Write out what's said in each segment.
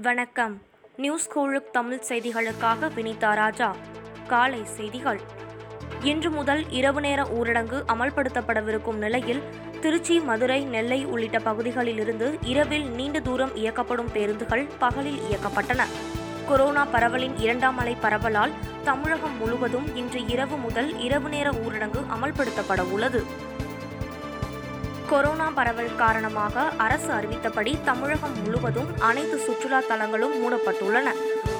வணக்கம். நியூஸ் கோழுக் தமிழ் செய்திகளுக்காக வினிதா ராஜா. காலை செய்திகள். இன்று முதல் இரவு நேர ஊரடங்கு அமல்படுத்தப்படவிருக்கும் நிலையில் திருச்சி மதுரை நெல்லை உள்ளிட்ட பகுதிகளிலிருந்து இரவில் நீண்ட தூரம் இயக்கப்படும் பேருந்துகள் பகலில் இயக்கப்பட்டன. கொரோனா பரவலின் இரண்டாம் அலை பரவலால் தமிழகம் முழுவதும் இன்று இரவு முதல் இரவு நேர ஊரடங்கு அமல்படுத்தப்பட உள்ளது. கொரோனா பரவல் காரணமாக அரசு அறிவித்தபடி தமிழகம் முழுவதும் அனைத்து சுற்றுலா தலங்களும் மூடப்பட்டுள்ளன.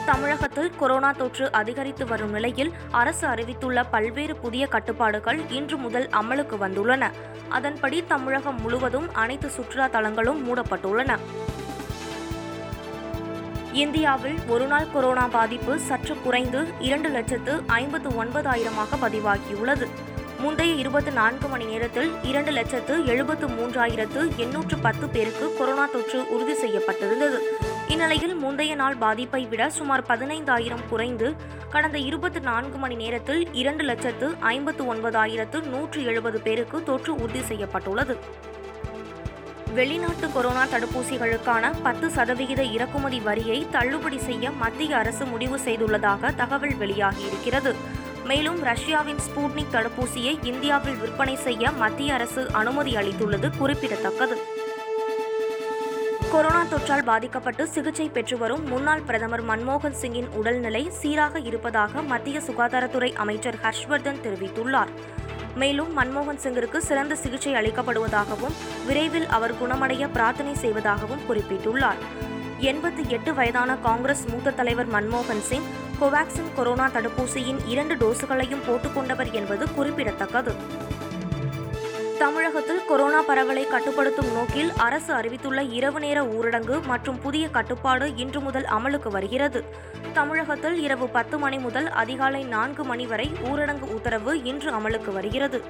தமிழகத்தில் கொரோனா தொற்று அதிகரித்து வரும் நிலையில் அரசு அறிவித்துள்ள பல்வேறு புதிய கட்டுப்பாடுகள் இன்று முதல் அமலுக்கு வந்துள்ளன. அதன்படி தமிழகம் முழுவதும் அனைத்து சுற்றுலா தலங்களும் மூடப்பட்டுள்ளன. இந்தியாவில் ஒருநாள் கொரோனா பாதிப்பு சற்று குறைந்து இரண்டு லட்சத்து ஐம்பத்து ஒன்பதாயிரமாக பதிவாகியுள்ளது. முந்தைய இருபத்தி நான்கு மணி நேரத்தில் இரண்டு லட்சத்து எழுபத்து மூன்றாயிரத்து எண்ணூற்று பத்து பேருக்கு கொரோனா தொற்று உறுதி செய்யப்பட்டிருந்தது. இந்நிலையில் முந்தைய நாள் பாதிப்பை விட சுமார் பதினைந்தாயிரம் குறைந்து கடந்த இருபத்தி நான்கு மணி நேரத்தில் இரண்டு லட்சத்து ஐம்பத்து ஒன்பதாயிரத்து நூற்று எழுபது பேருக்கு தொற்று உறுதி செய்யப்பட்டுள்ளது. வெளிநாட்டு கொரோனா தடுப்பூசிகளுக்கான பத்து சதவிகித இறக்குமதி வரியை தள்ளுபடி செய்ய மத்திய அரசு முடிவு செய்துள்ளதாக தகவல் வெளியாகியிருக்கிறது. மேலும் ரஷ்யாவின் ஸ்பூட்னிக் தடுப்பூசியை இந்தியாவில் விற்பனை செய்ய மத்திய அரசு அனுமதி அளித்துள்ளது குறிப்பிடத்தக்கது. கொரோனா தொற்றால் பாதிக்கப்பட்டு சிகிச்சை பெற்று வரும் முன்னாள் பிரதமர் மன்மோகன் சிங்கின் உடல்நிலை சீராக இருப்பதாக மத்திய சுகாதாரத்துறை அமைச்சர் ஹர்ஷ்வர்தன் தெரிவித்துள்ளார். மேலும் மன்மோகன் சிங்கிற்கு சிறந்த சிகிச்சை அளிக்கப்படுவதாகவும் விரைவில் அவர் குணமடைய பிரார்த்தனை செய்வதாகவும் குறிப்பிட்டுள்ளார். எண்பத்தி எட்டு வயதான காங்கிரஸ் மூத்த தலைவர் மன்மோகன் சிங் கோவாக்சின் கொரோனா தடுப்பூசியின் இரண்டு டோஸுகளையும் போட்டுக்கொண்டவர் என்பது குறிப்பிடத்தக்கது. தமிழகத்தில் கொரோனா பரவலை கட்டுப்படுத்தும் நோக்கில் அரசு அறிவித்துள்ள இரவு நேர ஊரடங்கு மற்றும் புதிய கட்டுப்பாடு இன்று முதல் அமலுக்கு வருகிறது. தமிழகத்தில் இரவு பத்து மணி முதல் அதிகாலை நான்கு மணி வரை ஊரடங்கு உத்தரவு இன்று அமலுக்கு வருகிறது.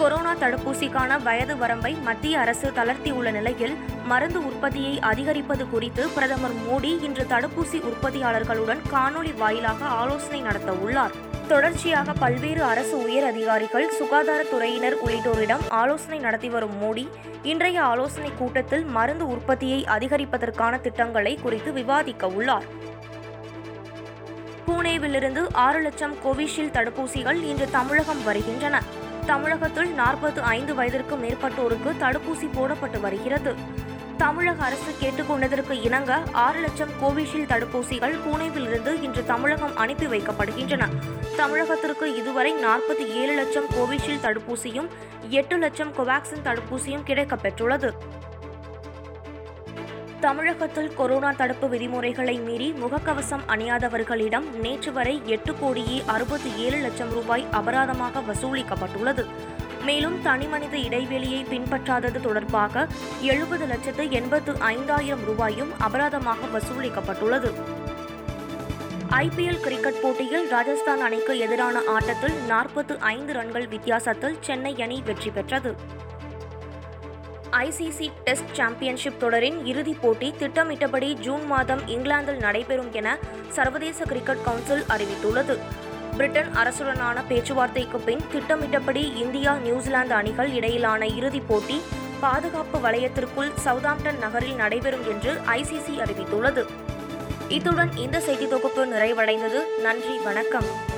கொரோனா தடுப்பூசிக்கான வயது வரம்பை மத்திய அரசு தளர்த்தியுள்ள நிலையில் மருந்து உற்பத்தியை அதிகரிப்பது குறித்து பிரதமர் மோடி இன்று தடுப்பூசி உற்பத்தியாளர்களுடன் காணொலி வாயிலாக ஆலோசனை நடத்த உள்ளார். தொடர்ச்சியாக பல்வேறு அரசு உயர் அதிகாரிகள் சுகாதாரத்துறையினர் உள்ளிட்டோரிடம் ஆலோசனை நடத்தி வரும் மோடி இன்றைய ஆலோசனை கூட்டத்தில் மருந்து உற்பத்தியை அதிகரிப்பதற்கான திட்டங்களை குறித்து விவாதிக்க உள்ளார். பூனேவிலிருந்து ஆறு லட்சம் கோவிஷீல்டு தடுப்பூசிகள் இன்று தமிழகம் வருகின்றன. தமிழகத்தில் நாற்பத்து ஐந்து வயதிற்கும் மேற்பட்டோருக்கு தடுப்பூசி போடப்பட்டு வருகிறது. தமிழக அரசு கேட்டுக்கொண்டதற்கு இணங்க ஆறு லட்சம் கோவிஷீல்டு தடுப்பூசிகள் பூனேவிலிருந்து இன்று தமிழகம் அனுப்பி வைக்கப்படுகின்றன. தமிழகத்திற்கு இதுவரை நாற்பத்தி ஏழு லட்சம் கோவிஷீல்டு தடுப்பூசியும் எட்டு லட்சம் கோவாக்சின் தடுப்பூசியும் கிடைக்கப்பெற்றுள்ளது. தமிழகத்தில் கொரோனா தடுப்பு விதிமுறைகளை மீறி முகக்கவசம் அணியாதவர்களிடம் நேற்று வரை எட்டு கோடியே அறுபத்தி ஏழு லட்சம் ரூபாய் அபராதமாக வசூலிக்கப்பட்டுள்ளது. மேலும் தனிமனித இடைவெளியை பின்பற்றாதது தொடர்பாக எழுபது லட்சத்து எண்பத்து ஐந்தாயிரம் ரூபாயும் அபராதமாக வசூலிக்கப்பட்டுள்ளது. ஐபிஎல் கிரிக்கெட் போட்டியில் ராஜஸ்தான் அணிக்கு எதிரான ஆட்டத்தில் நாற்பத்து ஐந்து ரன்கள் வித்தியாசத்தில் சென்னை அணி வெற்றி பெற்றது. ஐசிசி டெஸ்ட் சாம்பியன்ஷிப் தொடரின் இறுதிப் போட்டி திட்டமிட்டபடி ஜூன் மாதம் இங்கிலாந்தில் நடைபெறும் என சர்வதேச கிரிக்கெட் கவுன்சில் அறிவித்துள்ளது. பிரிட்டன் அரசுடனான பேச்சுவார்த்தைக்கு பின் திட்டமிட்டபடி இந்தியா நியூசிலாந்து அணிகள் இடையிலான இறுதிப் போட்டி பாதுகாப்பு வலயத்திற்குள் சவுதாம்ப்டன் நகரில் நடைபெறும் என்று ஐசிசி அறிவித்துள்ளது. இத்துடன் இந்த செய்தி தொகுப்பு நிறைவடைந்தது. நன்றி வணக்கம்.